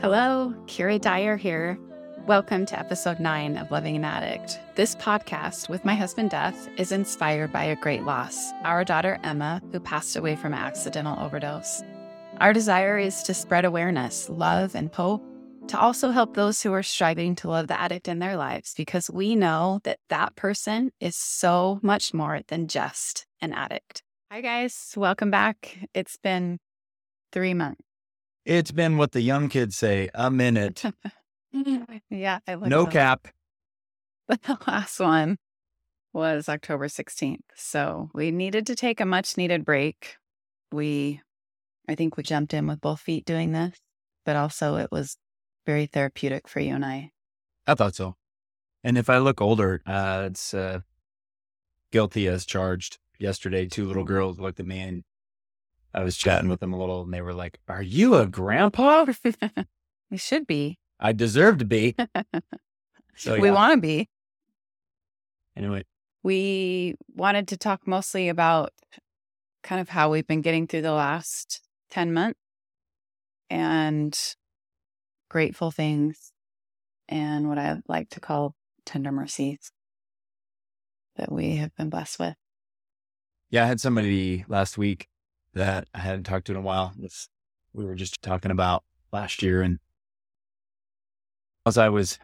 Hello, Keirra Dyer here. Welcome to episode nine of Loving an Addict. This podcast with my husband Duff is inspired by a great loss our daughter Emma, who passed away from an accidental overdose. Our desire is to spread awareness, love, and hope, to also help those who are striving to love the addict in their lives because we know that that person is so much more than just an addict. Hi, guys. Welcome back. It's been three months. It's been what the young kids say, a minute. yeah, no up. cap. But the last one was October 16th. So we needed to take a much needed break. We, I think we jumped in with both feet doing this, but also it was very therapeutic for you and I. I thought so. And if I look older, uh, it's uh, guilty as charged. Yesterday, two little girls looked at me and I was chatting with them a little and they were like, Are you a grandpa? we should be. I deserve to be. So, We want to be. Anyway, We wanted to talk mostly about kind of how we've been getting through the last 10 months and grateful things and what I like to call tender mercies that we have been blessed with. yeah, I had somebody last week that I hadn't talked to in a while. It's, we were just talking about last year. And as I was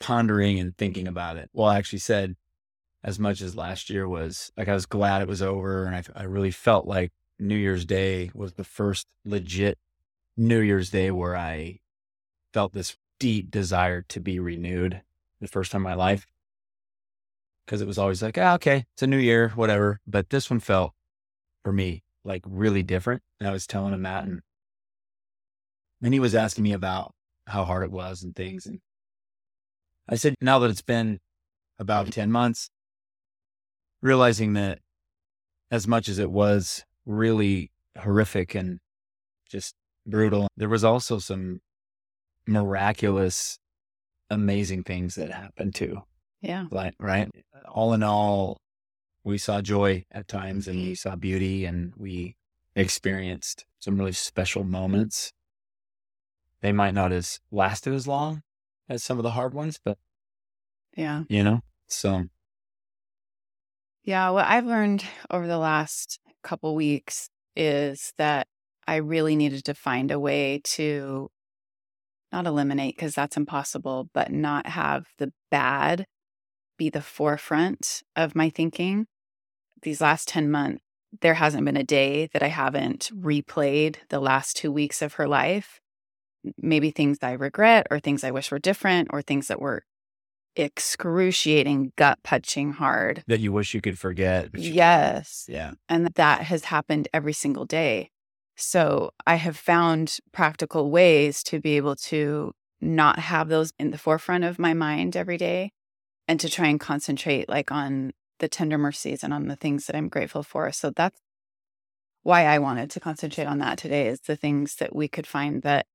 pondering and thinking about it, well, I actually said, as much as last year was like, I was glad it was over. And I, I really felt like New Year's Day was the first legit New Year's Day where I felt this deep desire to be renewed the first time in my life. Cause it was always like, ah, okay, it's a new year, whatever. But this one felt for me like really different. And I was telling him that mm-hmm. and and he was asking me about how hard it was and things. And I said, now that it's been about 10 months, realizing that as much as it was really horrific and just brutal, there was also some miraculous, amazing things that happened too. Yeah. Like, right? All in all, we saw joy at times and we mm-hmm. saw beauty and we experienced some really special moments. They might not as lasted as long as some of the hard ones, but Yeah. you know, so Yeah, what I've learned over the last couple weeks is that I really needed to find a way to not eliminate because that's impossible, but not have the bad be the forefront of my thinking. These last 10 months, there hasn't been a day that I haven't replayed the last two weeks of her life. Maybe things I regret or things I wish were different or things that were excruciating, gut punching hard. that you wish you could forget. you- Yes. Yeah. And that has happened every single day. So I have found practical ways to be able to not have those in the forefront of my mind every day and to try and concentrate like on the tender mercies and on the things that I'm grateful for. So that's why I wanted to concentrate on that today is the things that we could find that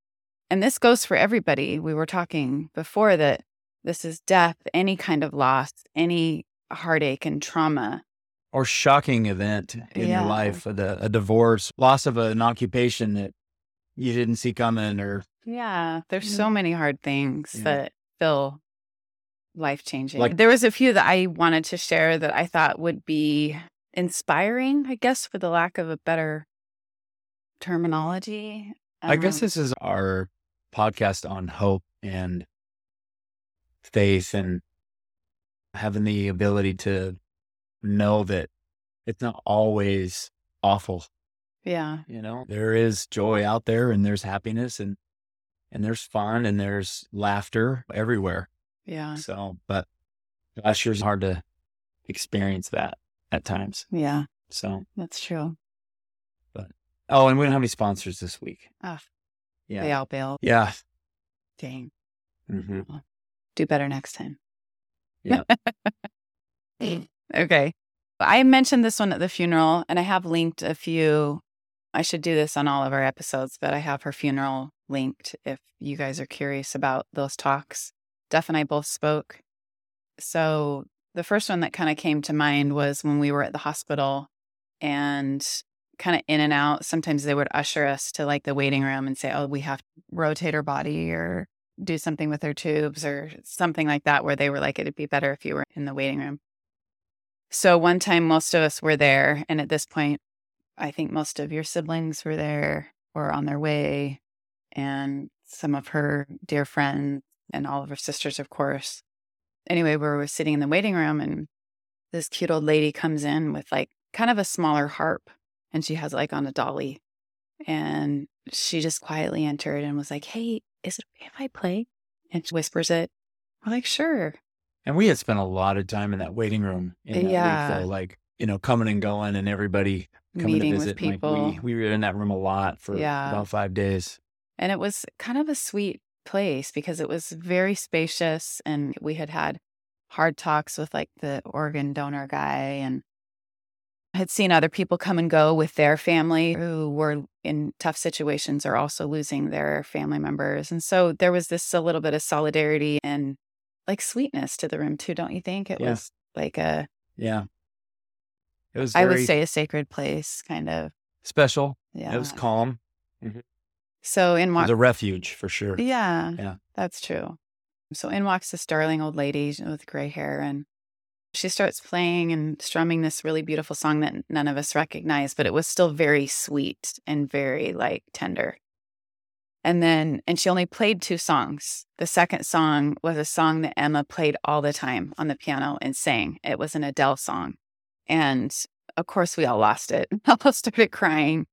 and this goes for everybody. We were talking before that this is death, any kind of loss, any heartache and trauma Or shocking event in Yeah. your life, a, a divorce, loss of an occupation that you didn't see coming or Yeah, there's mm. so many hard things Yeah. that feel life changing. Like- there was a few that I wanted to share that I thought would be inspiring, I guess, for the lack of a better terminology. I guess Um, this is our podcast on hope and faith and having the ability to know that it's not always awful. yeah, You know, there is joy out there and there's happiness and, and there's fun and there's laughter everywhere. Yeah, So, but last year's hard to experience that at times. yeah, So, that's true. But oh, and we don't have any sponsors this week. Ah, Yeah. They all bailed. Yeah. Dang. hmm Do better next time. Yeah. okay. I mentioned this one at the funeral, and I have linked a few. I should do this on all of our episodes, but I have her funeral linked if you guys are curious about those talks. Duff and I both spoke. So the first one that kind of came to mind was when we were at the hospital and kind of in and out. Sometimes they would usher us to like the waiting room and say, oh, we have to rotate her body or do something with her tubes or something like that, where they were like, it'd be better if you were in the waiting room. So one time, most of us were there. And at this point, I think most of your siblings were there or on their way, and some of her dear friends and all of her sisters, of course. Anyway, we were sitting in the waiting room, and this cute old lady comes in with like kind of a smaller harp, and she has like on a dolly. And she just quietly entered and was like, Hey, is it okay if I play? And she whispers it. We're like, Sure. And we had spent a lot of time in that waiting room in that Yeah. week, though, like, you know, coming and going and everybody coming Meeting to with visit. Like people. we, we were in that room a lot for Yeah. about five days. And it was kind of a sweet place because it was very spacious. And we had had hard talks with like the organ donor guy and had seen other people come and go with their family who were in tough situations or also losing their family members. And so there was this a little bit of solidarity and like sweetness to the room too, don't you think? It Yeah. was like a, Yeah. It was I would say a sacred place kind of. special. Yeah. It was calm. Mm-hmm. So in It Wa- a refuge for sure. Yeah. Yeah. That's true. So in walks this darling old lady with gray hair and she starts playing and strumming this really beautiful song that none of us recognize, but it was still very sweet and very like tender. And then, and she only played two songs. The second song was a song that Emma played all the time on the piano and sang. It was an Adele song. And of course, we all lost it. all started crying.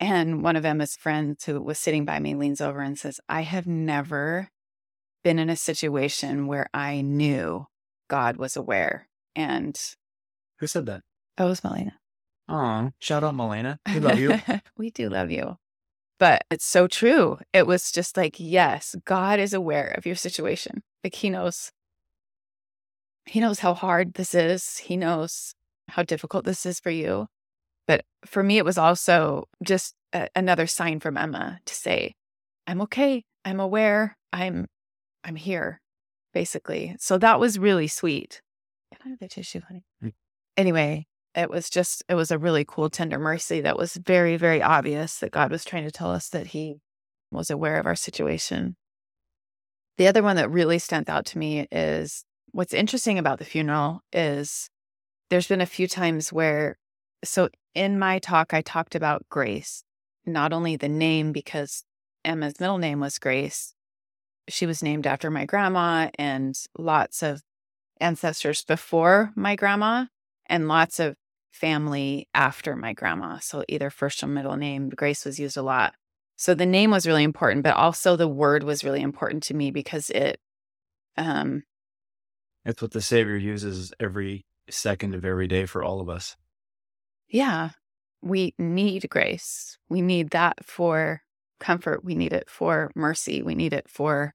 And one of Emma's friends who was sitting by me leans over and says, I have never been in a situation where I knew God was aware. And Who said that? oh, it was Melina. Oh, shout out Melena. We love you. we do love you. But it's so true. It was just like, yes, God is aware of your situation. Like he knows. He knows how hard this is. He knows how difficult this is for you. But for me, it was also just a- another sign from Emma to say, I'm okay. I'm aware. I'm I'm here, basically. So that was really sweet. Can I have the tissue, honey? Mm. Anyway, it was just it was a really cool tender mercy that was very very obvious that god was trying to tell us that he was aware of our situation the other one that really stands out to me is what's interesting about the funeral is there's been a few times where so in my talk i talked about grace not only the name because emma's middle name was grace she was named after my grandma and lots of ancestors before my grandma and lots of family after my grandma. So either first or middle name. Grace was used a lot. So the name was really important, but also the word was really important to me because it um It's what the Savior uses every second of every day for all of us. Yeah, we need grace. We need that for comfort. We need it for mercy. We need it for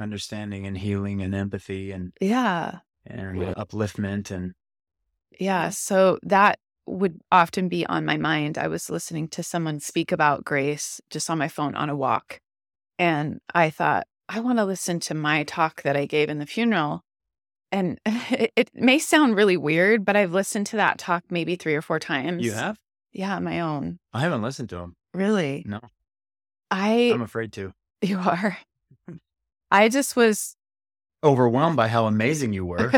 Understanding and healing and empathy and, yeah. and uh, upliftment and Yeah. So that would often be on my mind. I was listening to someone speak about grace just on my phone on a walk. And I thought, I want to listen to my talk that I gave in the funeral. And it, it may sound really weird, but I've listened to that talk maybe three or four times. you have? Yeah, my own. I haven't listened to him. Really? No, I, I'm afraid to. you are. I just was, Overwhelmed by how amazing you were.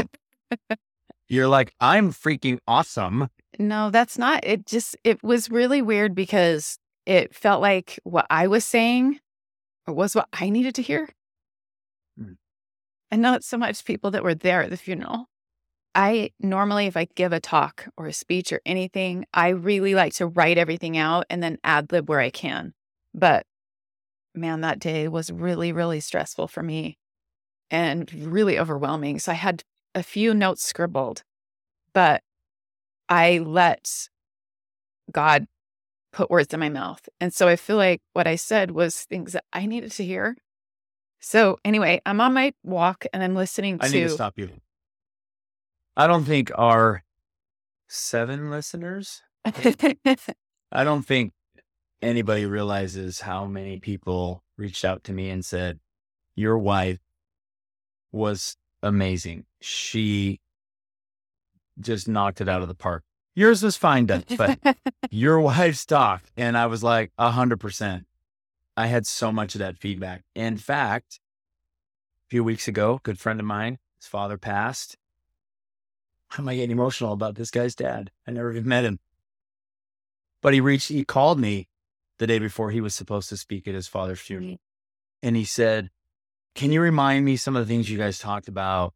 You're like, I'm freaking awesome. no, that's not. It just, it was really weird because it felt like what I was saying was what I needed to hear. And not so much people that were there at the funeral. I normally, if I give a talk or a speech or anything, I really like to write everything out and then ad lib where I can. But man, that day was really, really stressful for me and really overwhelming. So I had a few notes scribbled, but I let God put words in my mouth. And so I feel like what I said was things that I needed to hear. So anyway, I'm on my walk and I'm listening to I need to stop you. I don't think our seven listeners, I don't think anybody realizes how many people reached out to me and said, Your wife was amazing. She just knocked it out of the park yours was fine, Dutch, but your wife's talk. And I was like, a hundred percent. I had so much of that feedback. In fact, a few weeks ago, a good friend of mine, his father passed. How am I getting emotional about this guy's dad? I never even met him. But he reached, he called me the day before he was supposed to speak at his father's funeral. Mm-hmm. And he said, Can you remind me some of the things you guys talked about?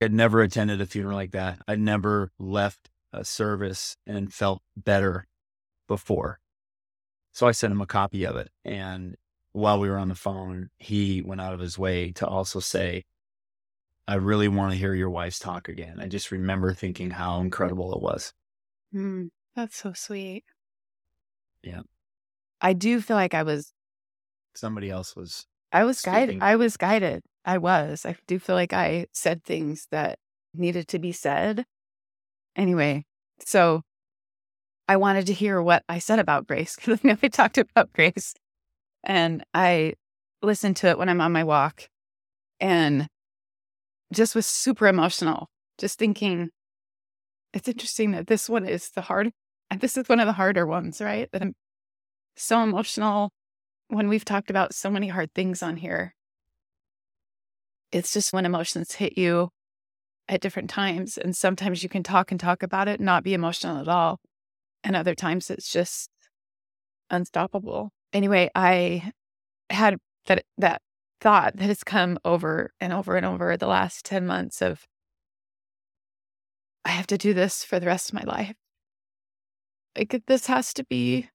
I'd never attended a funeral like that. I'd never left a service and felt better before. So I sent him a copy of it. And while we were on the phone, he went out of his way to also say, I really want to hear your wife's talk again. I just remember thinking how incredible it was. Mm, that's so sweet. Yeah. I do feel like I was Somebody else was. I was guided. I was guided. I was. I do feel like I said things that needed to be said. Anyway, so I wanted to hear what I said about grace because I know I talked about grace. And I listened to it when I'm on my walk and just was super emotional, just thinking it's interesting that this one is the hard, and this is one of the harder ones, right? That I'm so emotional when we've talked about so many hard things on here. It's just when emotions hit you at different times. And sometimes you can talk and talk about it, not be emotional at all. And other times it's just unstoppable. Anyway, I had that that thought that has come over and over and over the last 10 months of I have to do this for the rest of my life. Like this has to be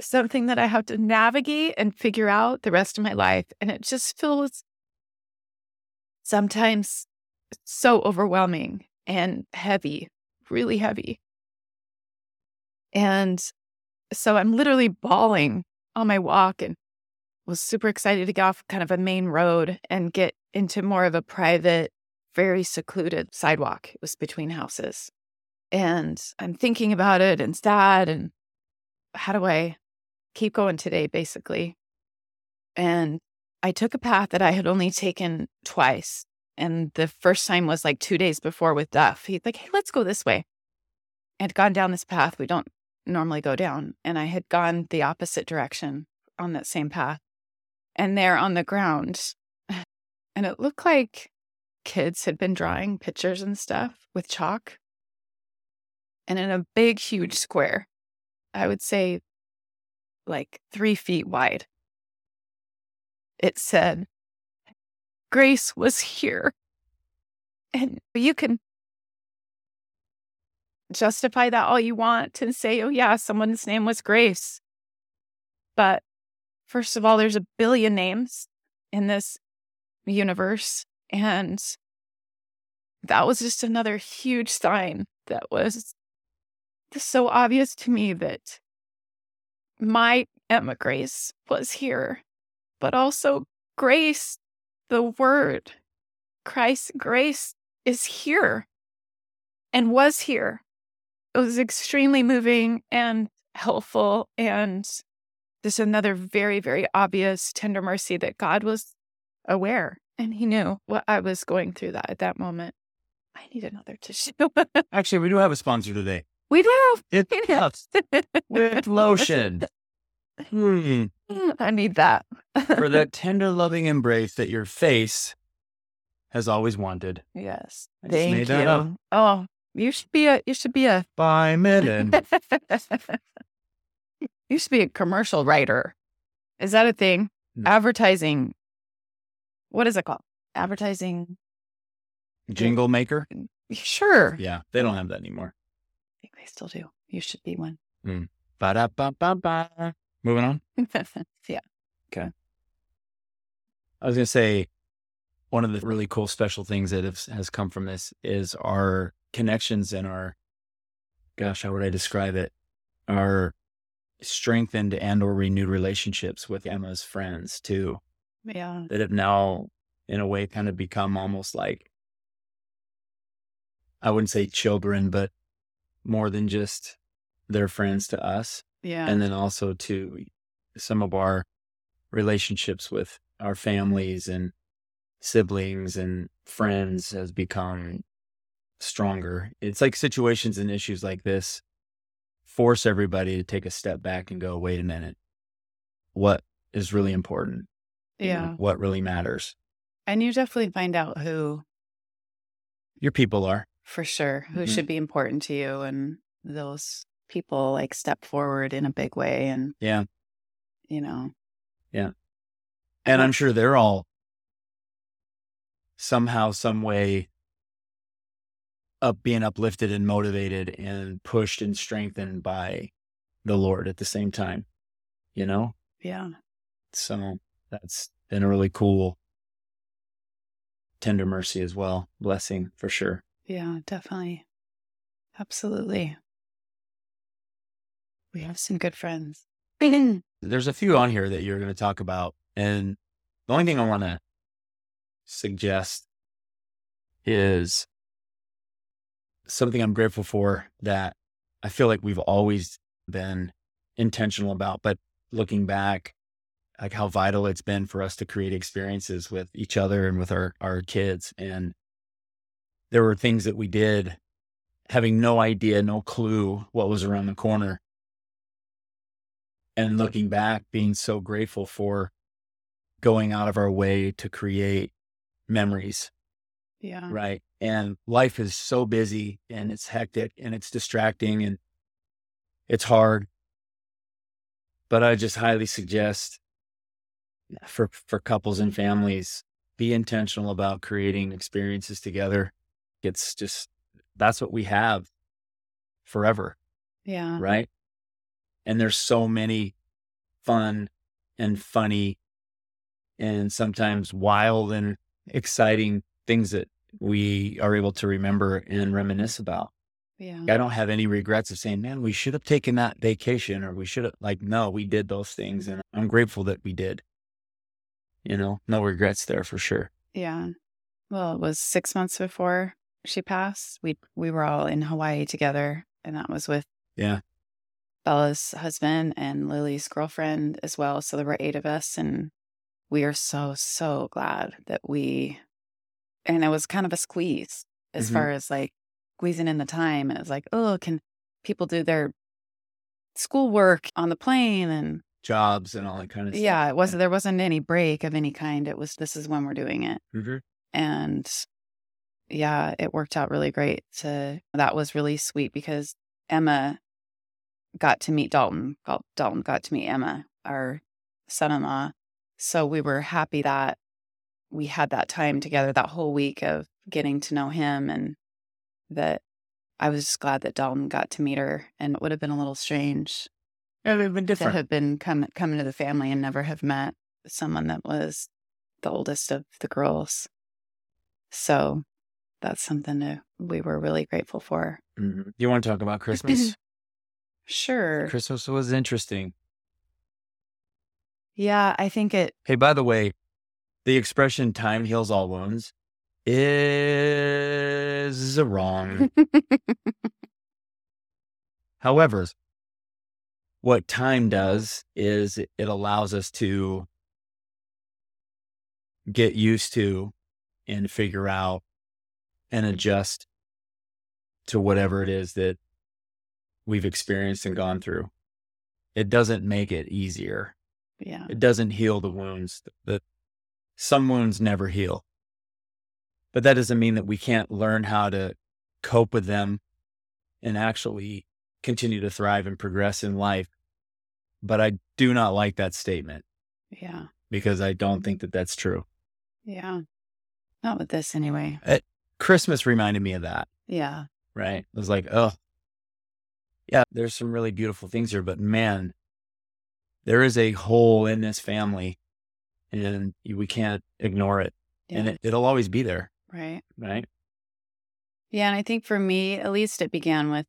something that I have to navigate and figure out the rest of my life. And it just feels sometimes so overwhelming and heavy, really heavy. And so I'm literally bawling on my walk and was super excited to get off kind of a main road and get into more of a private, very secluded sidewalk. It was between houses. And I'm thinking about it and sad and how do I keep going today, basically? And I took a path that I had only taken twice. And the first time was like two days before with Duff. He's like, hey, let's go this way. I had gone down this path we don't normally go down. And I had gone the opposite direction on that same path. And there on the ground, and it looked like kids had been drawing pictures and stuff with chalk. And in a big, huge square, I would say like three feet wide, it said, Grace was here. And you can justify that all you want and say, oh, yeah, someone's name was Grace. But first of all, there's a billion names in this universe. And that was just another huge sign that was so obvious to me that my Emma Grace was here, but also Grace, the word, Christ's grace is here and was here. It was extremely moving and helpful and just another very, very obvious tender mercy that God was aware and he knew what I was going through that at that moment. I need another tissue. Actually, we do have a sponsor today. we do. It's with lotion. Hmm. I need that. For that tender, loving embrace that your face has always wanted. yes. I Thank you. Oh, you should be a you should be a By Midden. you should be a commercial writer. Is that a thing? No. Advertising. What is it called? Advertising. Jingle maker. Sure. Yeah, they don't have that anymore. I think they still do. You should be one. Mm. Ba-da-ba-ba-ba. Moving on. yeah. Okay. I was going to say one of the really cool special things that have, has come from this is our connections and our, gosh, how would I describe it? Our strengthened and or renewed relationships with Emma's friends too, Yeah. that have now in a way kind of become almost like, I wouldn't say children, but more than just their friends to us. Yeah. and then also to some of our relationships with our families and siblings and friends has become stronger. It's like situations and issues like this force everybody to take a step back and go, wait a minute, what is really important? Yeah. what really matters? And you definitely find out who, Your people are. for sure, who Mhm. should be important to you. And those people like step forward in a big way. And, Yeah. you know, yeah. And I'm sure they're all somehow, some way up being uplifted and motivated and pushed and strengthened by the Lord at the same time, you know? yeah. So that's been a really cool, tender mercy as well. Blessing for sure. Yeah, definitely. Absolutely. We have some good friends. There's a few on here that you're going to talk about. And the only thing I want to suggest is something I'm grateful for that I feel like we've always been intentional about, but looking back, like how vital it's been for us to create experiences with each other and with our, our kids. And there were things that we did having no idea, no clue what was around the corner. And looking back, being so grateful for going out of our way to create memories Yeah. right? And life is so busy and it's hectic and it's distracting and it's hard. But I just highly suggest for for couples and families be intentional about creating experiences together. It's just that's what we have forever, Yeah. right? And there's so many fun and funny and sometimes wild and exciting things that we are able to remember and reminisce about. Yeah. I don't have any regrets of saying, man, we should have taken that vacation or we should have, like, no, we did those things. Mm-hmm. And I'm grateful that we did. You know, no regrets there for sure. Yeah. Well, it was six months before she passed. We we were all in Hawaii together, and that was with Yeah. Bella's husband and Lily's girlfriend as well. So there were eight of us, and we are so so glad that we. And it was kind of a squeeze as Mhm. far as like squeezing in the time. It was like, oh, can people do their schoolwork on the plane and Jobs and all that kind of stuff. yeah, it wasn't there wasn't any break of any kind. It was this is when we're doing it. Mhm. and yeah, it worked out really great. To that was really sweet because Emma got to meet Dalton. Dalton got to meet Emma, our son-in-law. So we were happy that we had that time together, that whole week of getting to know him, and that I was just glad that Dalton got to meet her. And it would have been a little strange Yeah, they've been to have been come coming to the family and never have met someone that was the oldest of the girls. So that's something that we were really grateful for. Mhm. You want to talk about Christmas? Sure. Christmas was interesting. Yeah, I think it Hey, by the way, the expression time heals all wounds is wrong. However, what time does is it allows us to get used to and figure out and adjust to whatever it is that we've experienced and gone through. It doesn't make it easier. yeah. It doesn't heal the wounds. The, some wounds never heal. But that doesn't mean that we can't learn how to cope with them and actually continue to thrive and progress in life. But I do not like that statement Yeah. because I don't think that that's true. Yeah. Not with this anyway. At Christmas reminded me of that, Yeah. right? It was like, oh, yeah, there's some really beautiful things here, but man, there is a hole in this family and we can't ignore it. Yeah. And it, it'll always be there, right. right? Yeah. And I think for me, at least it began with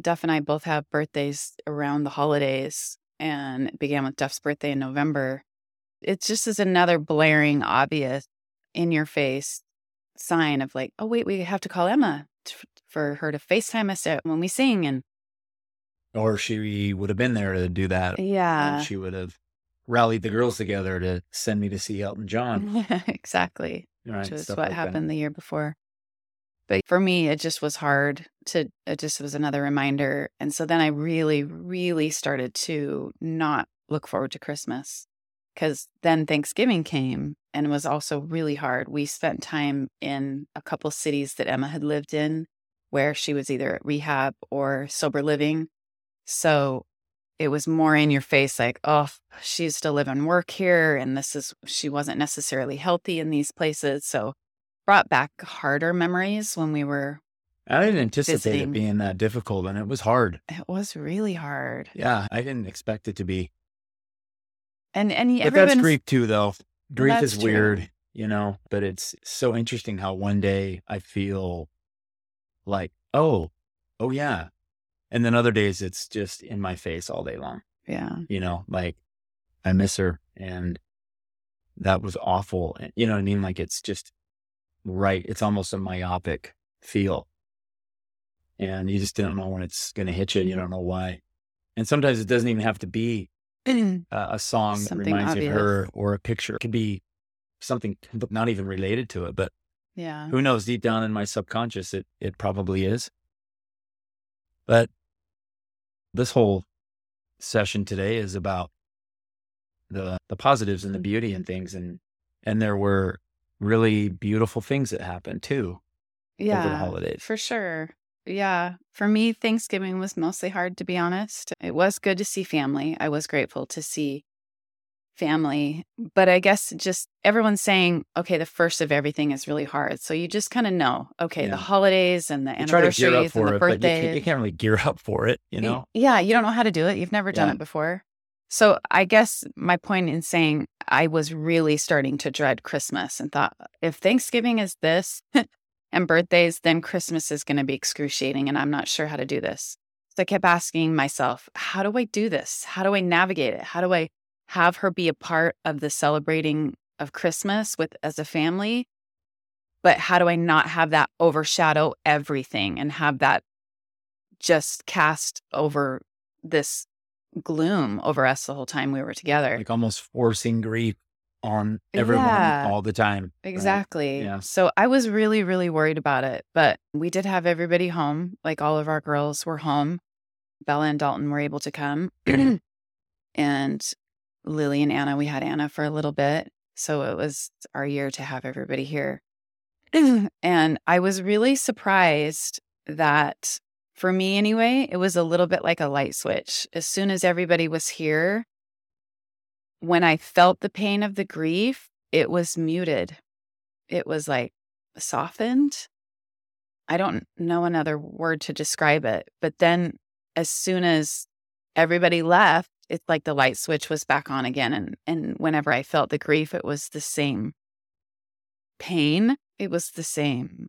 Duff and I both have birthdays around the holidays. And it began with Duff's birthday in November. It just is another blaring, obvious, in your face sign of like, oh, wait, we have to call Emma t- for her to FaceTime us out when we sing. And Or she would have been there to do that. yeah, And she would have rallied the girls together to send me to see Elton John. exactly. Right? Which was what like that. happened the year before. But for me, it just was hard to, it just was another reminder. And so then I really, really started to not look forward to Christmas because then Thanksgiving came and it was also really hard. We spent time in a couple cities that Emma had lived in where she was either at rehab or sober living. So it was more in your face like, oh, she used to live and work here. And this is, she wasn't necessarily healthy in these places. So brought back harder memories when we were. I didn't anticipate Visiting. it being that difficult and it was hard. It was really hard. Yeah. I didn't expect it to be. And, and But that's grief too, though. Grief is true. weird, you know, but it's so interesting how one day I feel like, oh, oh, yeah. And then other days it's just in my face all day long, yeah. you know, like I miss her and that was awful. You know what I mean? Like it's just right. It's almost a myopic feel. And you just don't know when it's going to hit you. You don't know why. And sometimes it doesn't even have to be uh, a song that Something reminds you of her or a picture. It could be something not even related to it, but yeah. who knows? Deep down in my subconscious, it it probably is. But this whole session today is about the the positives and the beauty and things, and and there were really beautiful things that happened too over the Yeah. holidays. For sure. Yeah. For me, Thanksgiving was mostly hard, to be honest. It was good to see family. I was grateful to see family. But I guess just everyone's saying, okay, the first of everything is really hard. So you just kind of know, okay, Yeah. the holidays and the You try to gear up anniversaries and the it, but you birthdays. can't, you can't really gear up for it, you know. Yeah, you don't know how to do it. You've never done Yeah. it before. So I guess my point in saying I was really starting to dread Christmas and thought if Thanksgiving is this and birthdays, then Christmas is going to be excruciating and I'm not sure how to do this. So I kept asking myself, how do I do this? How do I navigate it? How do I have her be a part of the celebrating of Christmas with as a family? But how do I not have that overshadow everything and have that just cast over this gloom over us the whole time we were together. Like almost forcing grief on everyone Yeah. all the time. right? Exactly. Yeah. So I was really, really worried about it. But we did have everybody home. Like all of our girls were home. Bella and Dalton were able to come. and Lily and Anna, we had Anna for a little bit. So it was our year to have everybody here. and I was really surprised that, for me anyway, it was a little bit like a light switch. As soon as everybody was here, when I felt the pain of the grief, it was muted. It was like softened. I don't know another word to describe it. But then as soon as everybody left, it's like the light switch was back on again. And and whenever I felt the grief, it was the same pain. It was the same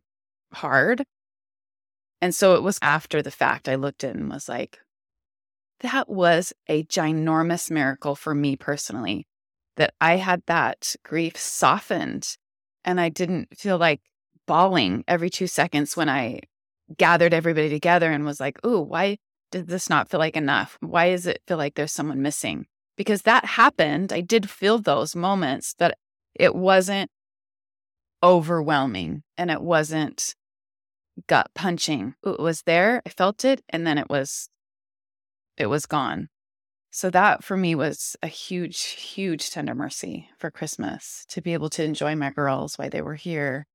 hard. And so it was after the fact I looked at and was like, that was a ginormous miracle for me personally that I had that grief softened and I didn't feel like bawling every two seconds when I gathered everybody together and was like, ooh, why did this not feel like enough? Why does it feel like there's someone missing? Because that happened. I did feel those moments, but it wasn't overwhelming and it wasn't gut punching. It was there. I felt it and then it was it was gone. So that for me was a huge, huge tender mercy for Christmas to be able to enjoy my girls while they were here.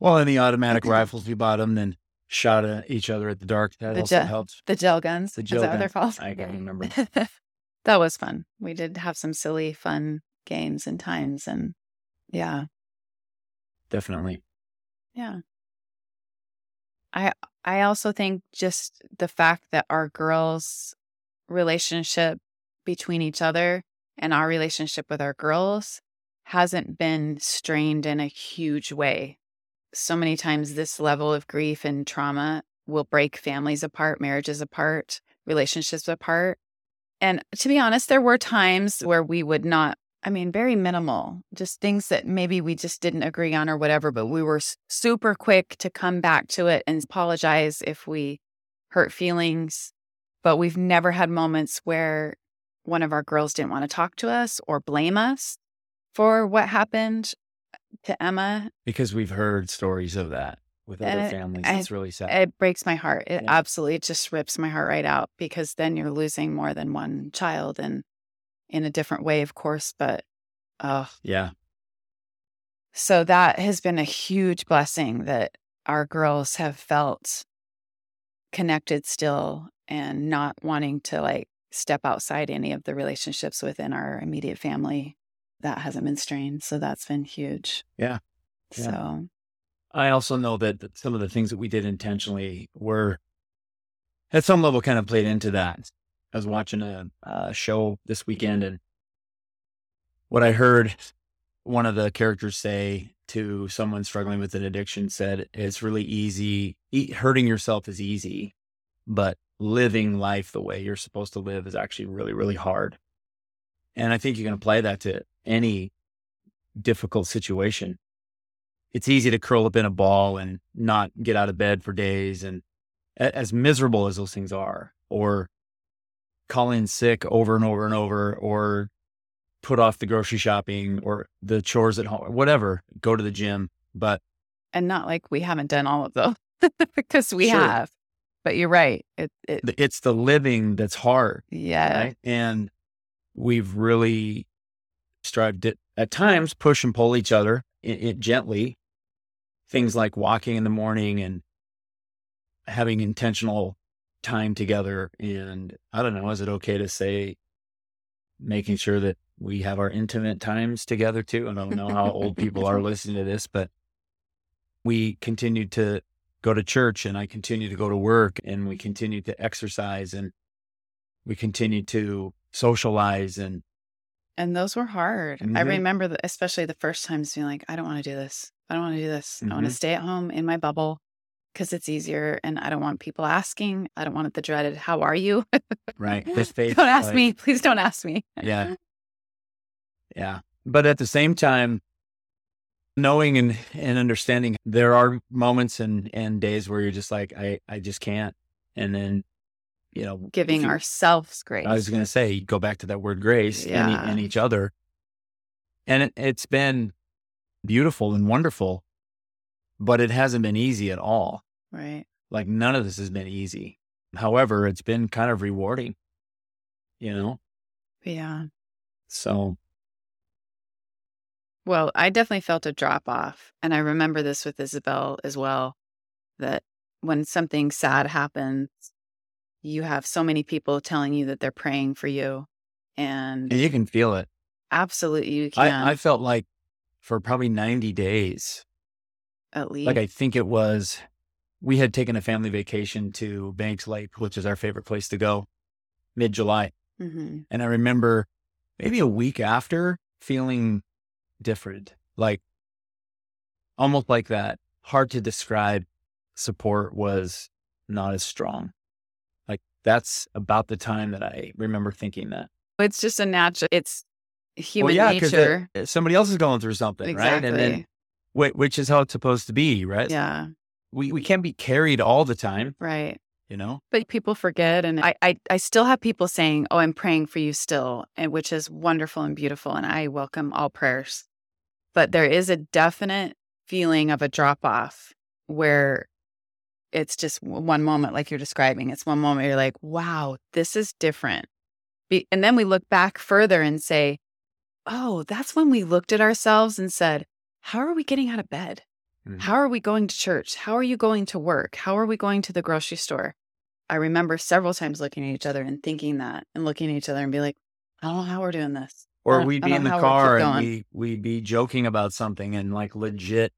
Well, and the automatic rifles we bought them, then shot at each other at the dark. That The also jet- helped. The gel guns. The is gel that what they're guns. called? I can't remember. that was fun. We did have some silly, fun games and times. And yeah, Definitely. yeah. I I also think just the fact that our girls' relationship between each other and our relationship with our girls hasn't been strained in a huge way. So many times this level of grief and trauma will break families apart, marriages apart, relationships apart. And to be honest, there were times where we would not, I mean, very minimal, just things that maybe we just didn't agree on or whatever, but we were super quick to come back to it and apologize if we hurt feelings. But we've never had moments where one of our girls didn't want to talk to us or blame us for what happened to Emma. Because we've heard stories of that. with other it- families. It's really sad. It breaks my heart. It Yeah. absolutely it just rips my heart right out because then you're losing more than one child and in a different way, of course. But oh, yeah. so that has been a huge blessing that our girls have felt connected still and not wanting to like step outside any of the relationships within our immediate family that hasn't been strained. So that's been huge. Yeah. Yeah. So I also know that, that some of the things that we did intentionally were at some level kind of played into that. I was watching a, a show this weekend and what I heard one of the characters say to someone struggling with an addiction said, it's really easy. e- Hurting yourself is easy, but living life the way you're supposed to live is actually really, really hard. And I think you can apply that to any difficult situation it's easy to curl up in a ball and not get out of bed for days. And as miserable as those things are, or call in sick over and over and over, or put off the grocery shopping or the chores at home, whatever, go to the gym. But and not like we haven't done all of those because we Sure. have. But you're right. It, it it's the living that's hard. yeah. Right. And we've really strived to, at times, push and pull each other it, it gently. Things like walking in the morning and having intentional time together. And I don't know, is it okay to say making sure that we have our intimate times together too? I don't know how old people are listening to this, but we continue to go to church and I continue to go to work and we continue to exercise and we continue to socialize and And those were hard. I Mhm. remember, the, especially the first times being like, I don't want to do this. I don't want to do this. I want to stay at home in my bubble because it's easier. And I don't want people asking. I don't want the dreaded, how are you? right this faith don't ask like- me. Please don't ask me. yeah yeah but at the same time knowing and, and understanding there are moments and and days where you're just like i i just can't and then you know Giving you- ourselves grace. i was going to say go back to that word grace and, e- and each other and it, it's been beautiful and wonderful but it hasn't been easy at all right. like none of this has been easy however it's been kind of rewarding you know Yeah. so Well, I definitely felt a drop off. And I remember this with Isabel as well that when something sad happens, you have so many people telling you that they're praying for you. And and you can feel it absolutely, you can I, I felt like for probably 90 days, at least. like I think it was, we had taken a family vacation to Banks Lake, which is our favorite place to go mid July. hmm And I remember maybe a week after feeling different, like almost like that hard to describe support was not as strong. That's about the time that I remember thinking that. It's just a natural, it's human well, yeah, nature. it- somebody else is going through something, exactly. right? And then which is how it's supposed to be, right? yeah, we, we can't be carried all the time, right. you know? But people forget. And I, I, I still have people saying, Oh, I'm praying for you still, and which is wonderful and beautiful. And I welcome all prayers. But there is a definite feeling of a drop off where it's just one moment, like you're describing. It's one moment you're like, wow, this is different. Be- and then we look back further and say, oh, that's when we looked at ourselves and said, how are we getting out of bed? Mhm. How are we going to church? How are you going to work? How are we going to the grocery store? I remember several times looking at each other and thinking that and looking at each other and be like, I don't know how we're doing this. Or we'd be in the know how we'll keep car and we, we'd be joking about something and like legit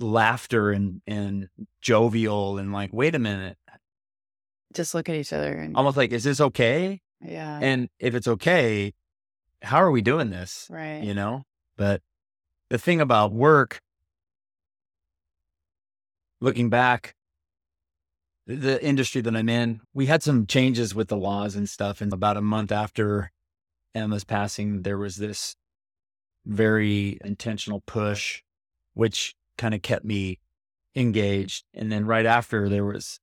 laughter and, and jovial and like, wait a minute, Just look at each other and almost like, is this okay? yeah, And if it's okay, how are we doing this? right. You know? But the thing about work, looking back, the industry that I'm in, we had some changes with the laws and stuff. And about a month after Emma's passing, there was this very intentional push, which kind of kept me engaged. And then right after, there was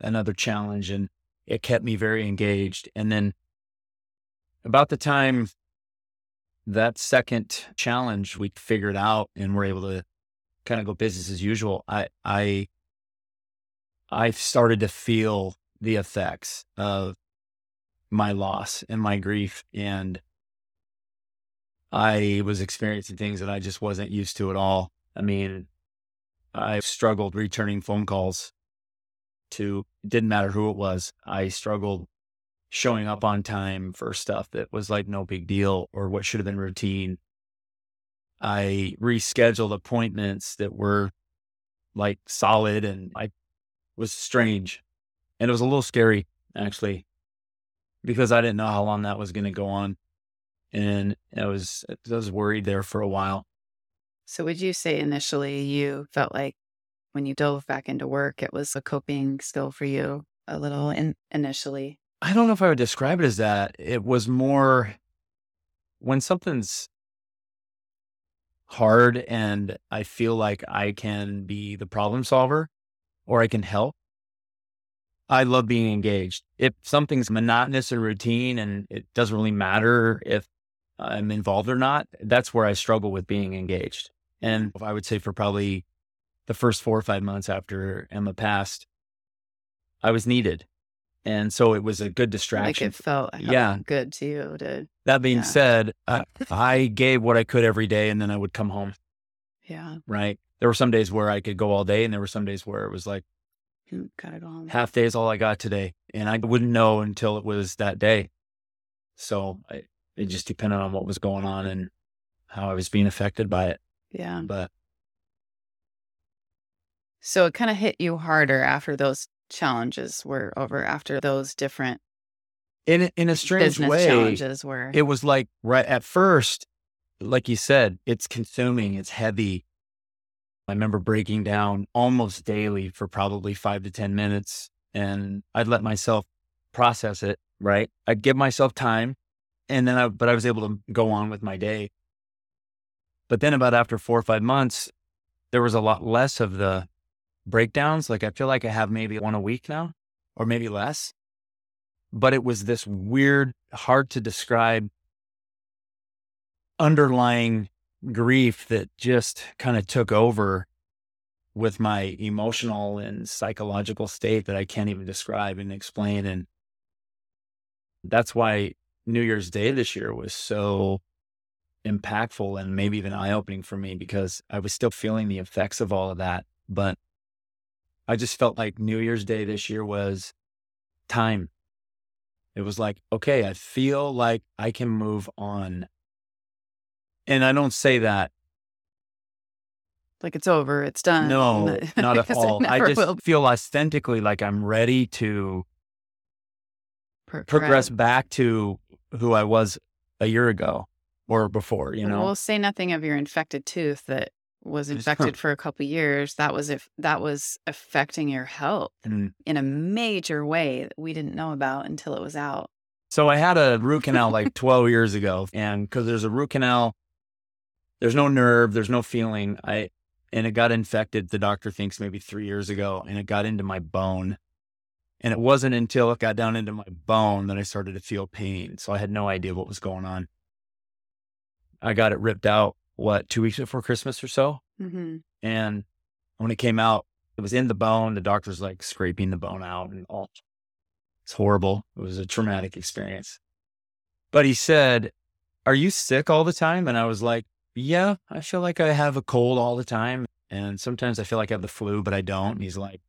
another challenge and it kept me very engaged. And then about the time that second challenge we figured out and were able to kind of go business as usual, I, I, I started to feel the effects of my loss and my grief. And I was experiencing things that I just wasn't used to at all. I mean, I struggled returning phone calls to, didn't matter who it was. I struggled showing up on time for stuff that was like no big deal or what should have been routine. I rescheduled appointments that were like solid and I was strange. And it was a little scary actually because I didn't know how long that was going to go on. And I was, I was worried there for a while. So, would you say initially you felt like when you dove back into work, it was a coping skill for you a little in, initially? I don't know if I would describe it as that. It was more when something's hard and I feel like I can be the problem solver or I can help. I love being engaged. If something's monotonous and routine and it doesn't really matter if I'm involved or not, that's where I struggle with being engaged. And I would say for probably the first four or five months after Emma passed, I was needed. And so it was a good distraction. Like it felt yeah. good to you. To, that being yeah. said, I, I gave what I could every day and then I would come home. Yeah. Right. There were some days where I could go all day and there were some days where it was like, you gotta go home. half day is all I got today. And I wouldn't know until it was that day. So I, it just depended on what was going on and how I was being affected by it. Yeah. But so it kind of hit you harder after those challenges were over, after those different in in a strange way, challenges were. it was like right at first, like you said, it's consuming, it's heavy. I remember breaking down almost daily for probably five to 10 minutes and I'd let myself process it, right? I'd give myself time and then I, but I was able to go on with my day. But then about after four or five months, there was a lot less of the breakdowns. Like I feel like I have maybe one a week now or maybe less. But it was this weird, hard to describe underlying grief that just kind of took over with my emotional and psychological state that I can't even describe and explain. And that's why New Year's Day this year was so impactful and maybe even eye opening for me because I was still feeling the effects of all of that. But I just felt like New Year's Day this year was time. It was like, okay, I feel like I can move on. And I don't say that. like it's over, it's done. No, not at all. I just will feel authentically like I'm ready to pro- progress back to who I was a year ago or before, you know? We'll say nothing of your infected tooth that was infected for a couple years. That was if that was affecting your health And in a major way that we didn't know about until it was out. so I had a root canal like 12 years ago. And because there's a root canal, there's no nerve, there's no feeling. I, and it got infected, the doctor thinks maybe three years ago, and it got into my bone. And it wasn't until it got down into my bone that I started to feel pain. So I had no idea what was going on. I got it ripped out, what, two weeks before Christmas or so? Mm-hmm. And when it came out, it was in the bone. The doctor's like scraping the bone out and all. It's horrible. It was a traumatic experience. But he said, Are you sick all the time? And I was like, Yeah, I feel like I have a cold all the time. And sometimes I feel like I have the flu, but I don't. And he's like,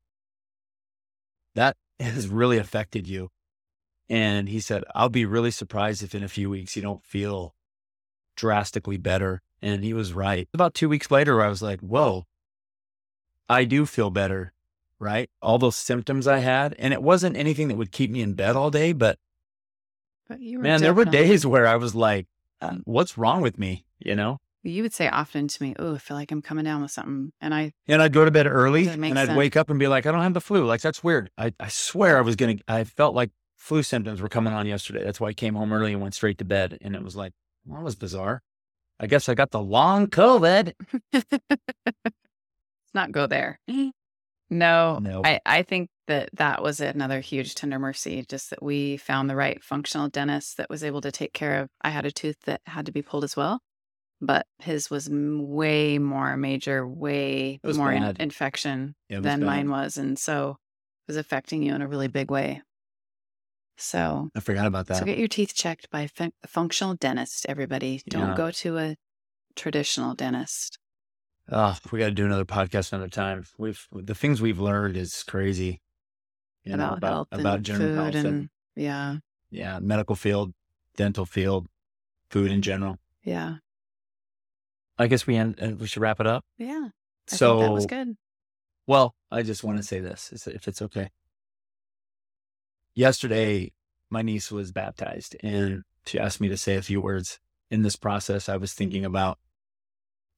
That has really affected you. And he said, I'll be really surprised if in a few weeks you don't feel drastically better. And he was right. About two weeks later, I was like, whoa, I do feel better, right? All those symptoms I had. And it wasn't anything that would keep me in bed all day, but But you were man, there were days where I was like, uh, what's wrong with me? You know? You would say often to me, "Oh, I feel like I'm coming down with something," and I And I'd go to bed early and I'd sense. wake up and be like, I don't have the flu. Like, that's weird. I, I swear I was going to, I felt like flu symptoms were coming on yesterday. That's why I came home early and went straight to bed. And it was like, that was bizarre. I guess I got the long COVID. let's not go there. No, No. I, I think that that was another huge tender mercy, just that we found the right functional dentist that was able to take care of. I had a tooth that had to be pulled as well. but his was way more major, way more in- infection than bad. mine was. And so it was affecting you in a really big way. So I forgot about that. So get your teeth checked by a functional dentist, everybody. Don't yeah. go to a traditional dentist. Oh, we got to do another podcast another time. We've the things we've learned is crazy. You about know, about health about general health and, and yeah, yeah, medical field, dental field, food in general. Yeah. I guess we end. Uh, we should wrap it up. Yeah. I so that was good. Well, I just want to say this, if it's okay. Yesterday, my niece was baptized, and she asked me to say a few words. In this process, I was thinking about,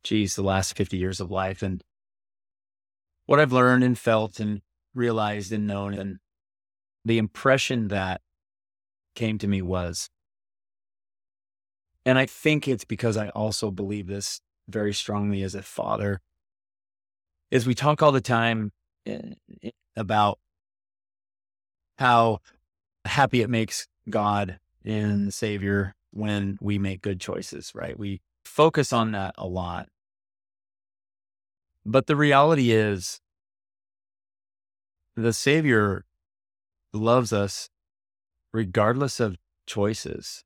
geez, the last 50 years of life and what I've learned and felt and realized and known. And the impression that came to me was, and I think it's because I also believe this very strongly as a father, is we talk all the time eh, about how happy it makes God and the Savior when we make good choices, right? We focus on that a lot. But the reality is, the Savior loves us regardless of choices.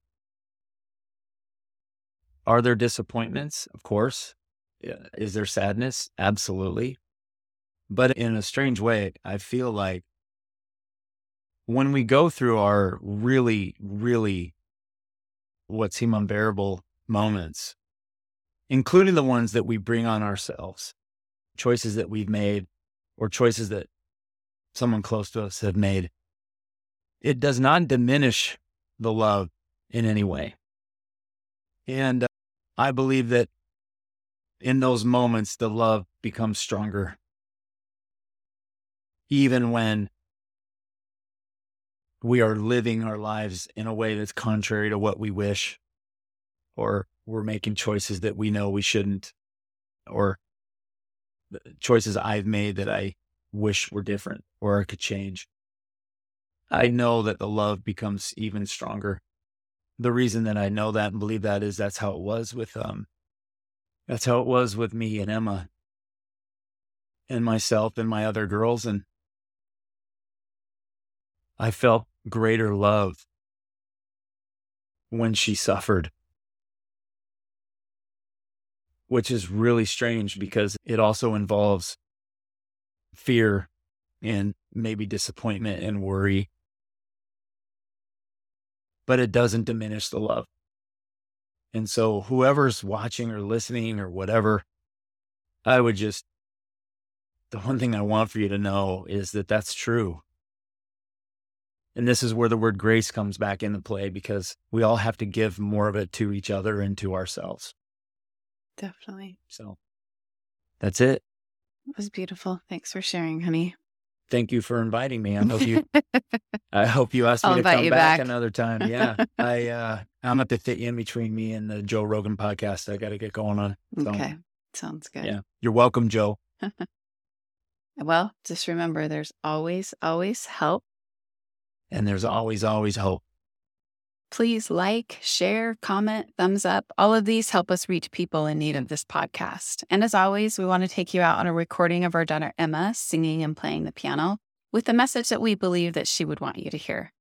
Are there disappointments? Of course. Is there sadness? Absolutely. But in a strange way, I feel like when we go through our really, really what seem unbearable moments, including the ones that we bring on ourselves, choices that we've made or choices that someone close to us have made, it does not diminish the love in any way. And uh, I believe that in those moments, the love becomes stronger. Even when we are living our lives in a way that's contrary to what we wish, or we're making choices that we know we shouldn't, or choices I've made that I wish were different or I could change. I know that the love becomes even stronger. The reason that I know that and believe that is that's how it was with um that's how it was with me and Emma and myself and my other girls and I felt greater love when she suffered, which is really strange because it also involves fear and maybe disappointment and worry. But it doesn't diminish the love. And so, whoever's watching or listening or whatever, I would just, the one thing I want for you to know is that that's true. And this is where the word grace comes back into play because we all have to give more of it to each other and to ourselves. Definitely. So that's it. It was beautiful. Thanks for sharing, honey. Thank you for inviting me. I hope you I hope you asked me I'll to come back, back, another time. Yeah. I uh I'm gonna to fit you in between me and the Joe Rogan podcast. I gotta get going on. So, okay. Sounds good. Yeah. You're welcome, Joe. well, just remember there's always, always help and there's always, always hope. Please like, share, comment, thumbs up. All of these help us reach people in need of this podcast. And as always, we want to take you out on a recording of our daughter Emma singing and playing the piano with the message that we believe that she would want you to hear.